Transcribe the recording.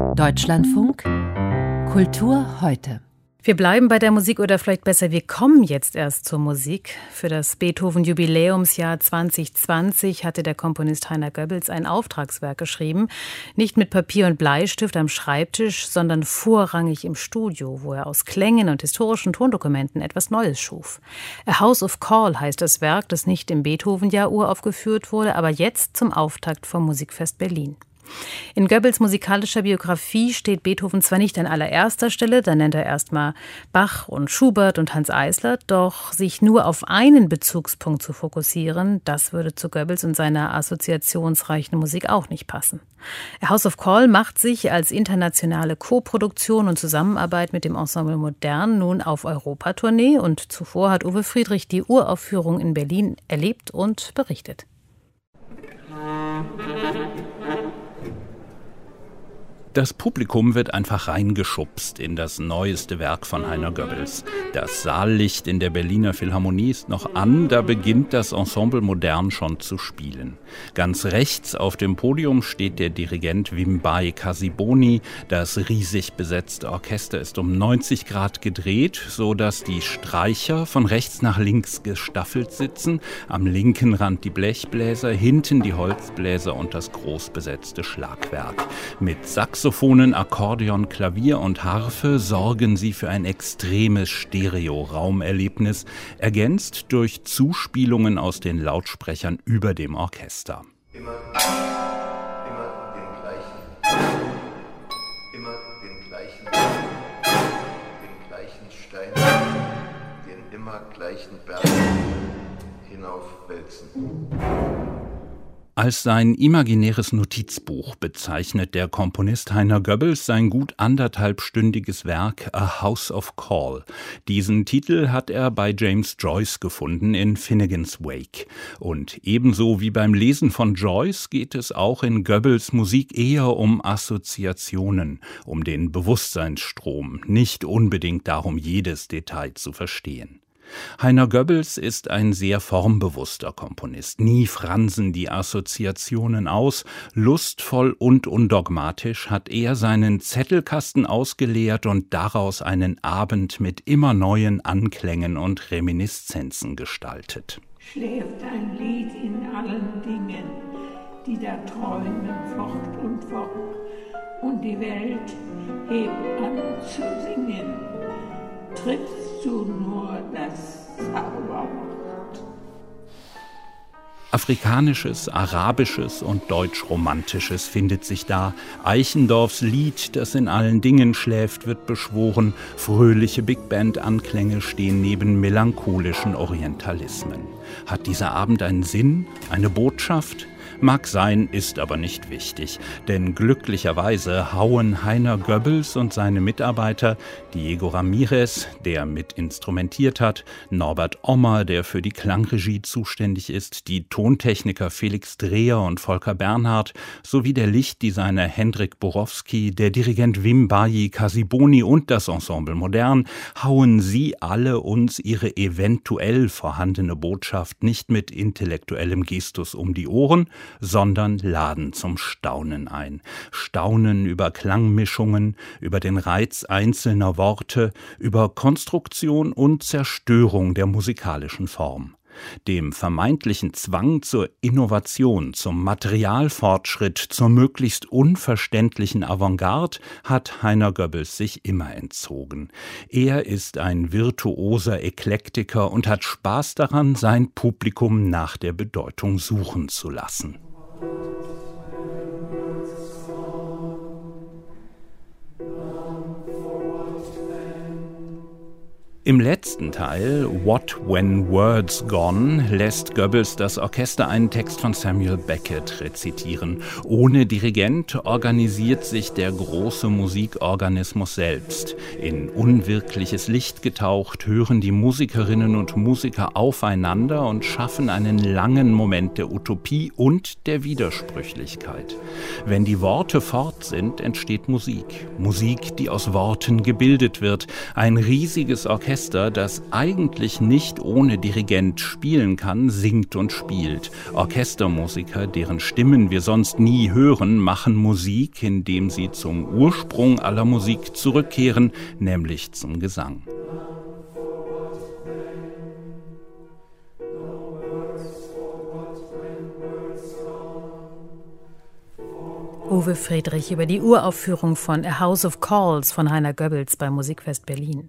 Deutschlandfunk Kultur heute. Wir bleiben bei der Musik oder vielleicht besser, wir kommen jetzt erst zur Musik. Für das Beethoven-Jubiläumsjahr 2020 hatte der Komponist Heiner Goebbels ein Auftragswerk geschrieben. Nicht mit Papier und Bleistift am Schreibtisch, sondern vorrangig im Studio, wo er aus Klängen und historischen Tondokumenten etwas Neues schuf. A House of Call heißt das Werk, das nicht im Beethoven-Jahr uraufgeführt wurde, aber jetzt zum Auftakt vom Musikfest Berlin. In Goebbels musikalischer Biografie steht Beethoven zwar nicht an allererster Stelle, da nennt er erstmal Bach und Schubert und Hans Eisler, doch sich nur auf einen Bezugspunkt zu fokussieren, das würde zu Goebbels und seiner assoziationsreichen Musik auch nicht passen. House of Call macht sich als internationale Koproduktion und Zusammenarbeit mit dem Ensemble Modern nun auf Europatournee und zuvor hat Uwe Friedrich die Uraufführung in Berlin erlebt und berichtet. Das Publikum wird einfach reingeschubst in das neueste Werk von Heiner Goebbels. Das Saallicht in der Berliner Philharmonie ist noch an, da beginnt das Ensemble modern schon zu spielen. Ganz rechts auf dem Podium steht der Dirigent Wimbai Casiboni. Das riesig besetzte Orchester ist um 90 Grad gedreht, so dass die Streicher von rechts nach links gestaffelt sitzen. Am linken Rand die Blechbläser, hinten die Holzbläser und das groß besetzte Schlagwerk. Mit Saxophon Saxophonen, Akkordeon, Klavier und Harfe sorgen sie für ein extremes Stereo-Raumerlebnis, ergänzt durch Zuspielungen aus den Lautsprechern über dem Orchester. Immer, immer den gleichen, immer den gleichen, den gleichen Stein, den immer gleichen Berg hinaufwälzen. Als sein imaginäres Notizbuch bezeichnet der Komponist Heiner Goebbels sein gut anderthalbstündiges Werk A House of Call. Diesen Titel hat er bei James Joyce gefunden in Finnegans Wake. Und ebenso wie beim Lesen von Joyce geht es auch in Goebbels Musik eher um Assoziationen, um den Bewusstseinsstrom, nicht unbedingt darum, jedes Detail zu verstehen. Heiner Goebbels ist ein sehr formbewusster Komponist. Nie fransen die Assoziationen aus. Lustvoll und undogmatisch hat er seinen Zettelkasten ausgeleert und daraus einen Abend mit immer neuen Anklängen und Reminiszenzen gestaltet. Schläft ein Lied in allen Dingen, die da träumen fort und fort, und die Welt hebt an zu singen. Trittst du nur das Zauberwort. Afrikanisches, Arabisches und Deutschromantisches findet sich da. Eichendorffs Lied, das in allen Dingen schläft, wird beschworen. Fröhliche Big Band-Anklänge stehen neben melancholischen Orientalismen. Hat dieser Abend einen Sinn, eine Botschaft? Mag sein, ist aber nicht wichtig, denn glücklicherweise hauen Heiner Goebbels und seine Mitarbeiter, Diego Ramirez, der mit instrumentiert hat, Norbert Ommer, der für die Klangregie zuständig ist, die Tontechniker Felix Dreher und Volker Bernhard, sowie der Lichtdesigner Hendrik Borowski, der Dirigent Wim Bayi Casiboni und das Ensemble Modern, hauen sie alle uns ihre eventuell vorhandene Botschaft nicht mit intellektuellem Gestus um die Ohren, sondern laden zum Staunen ein. Staunen über Klangmischungen, über den Reiz einzelner Worte, über Konstruktion und Zerstörung der musikalischen Form. Dem vermeintlichen Zwang zur Innovation, zum Materialfortschritt, zur möglichst unverständlichen Avantgarde hat Heiner Goebbels sich immer entzogen. Er ist ein virtuoser Eklektiker und hat Spaß daran, sein Publikum nach der Bedeutung suchen zu lassen. Im letzten Teil, What When Words Gone, lässt Goebbels das Orchester einen Text von Samuel Beckett rezitieren. Ohne Dirigent organisiert sich der große Musikorganismus selbst. In unwirkliches Licht getaucht hören die Musikerinnen und Musiker aufeinander und schaffen einen langen Moment der Utopie und der Widersprüchlichkeit. Wenn die Worte fort sind, entsteht Musik. Musik, die aus Worten gebildet wird. Ein riesiges Orchester Orchester, das eigentlich nicht ohne Dirigent spielen kann, singt und spielt. Orchestermusiker, deren Stimmen wir sonst nie hören, machen Musik, indem sie zum Ursprung aller Musik zurückkehren, nämlich zum Gesang. Uwe Friedrich über die Uraufführung von A House of Calls von Heiner Goebbels beim Musikfest Berlin.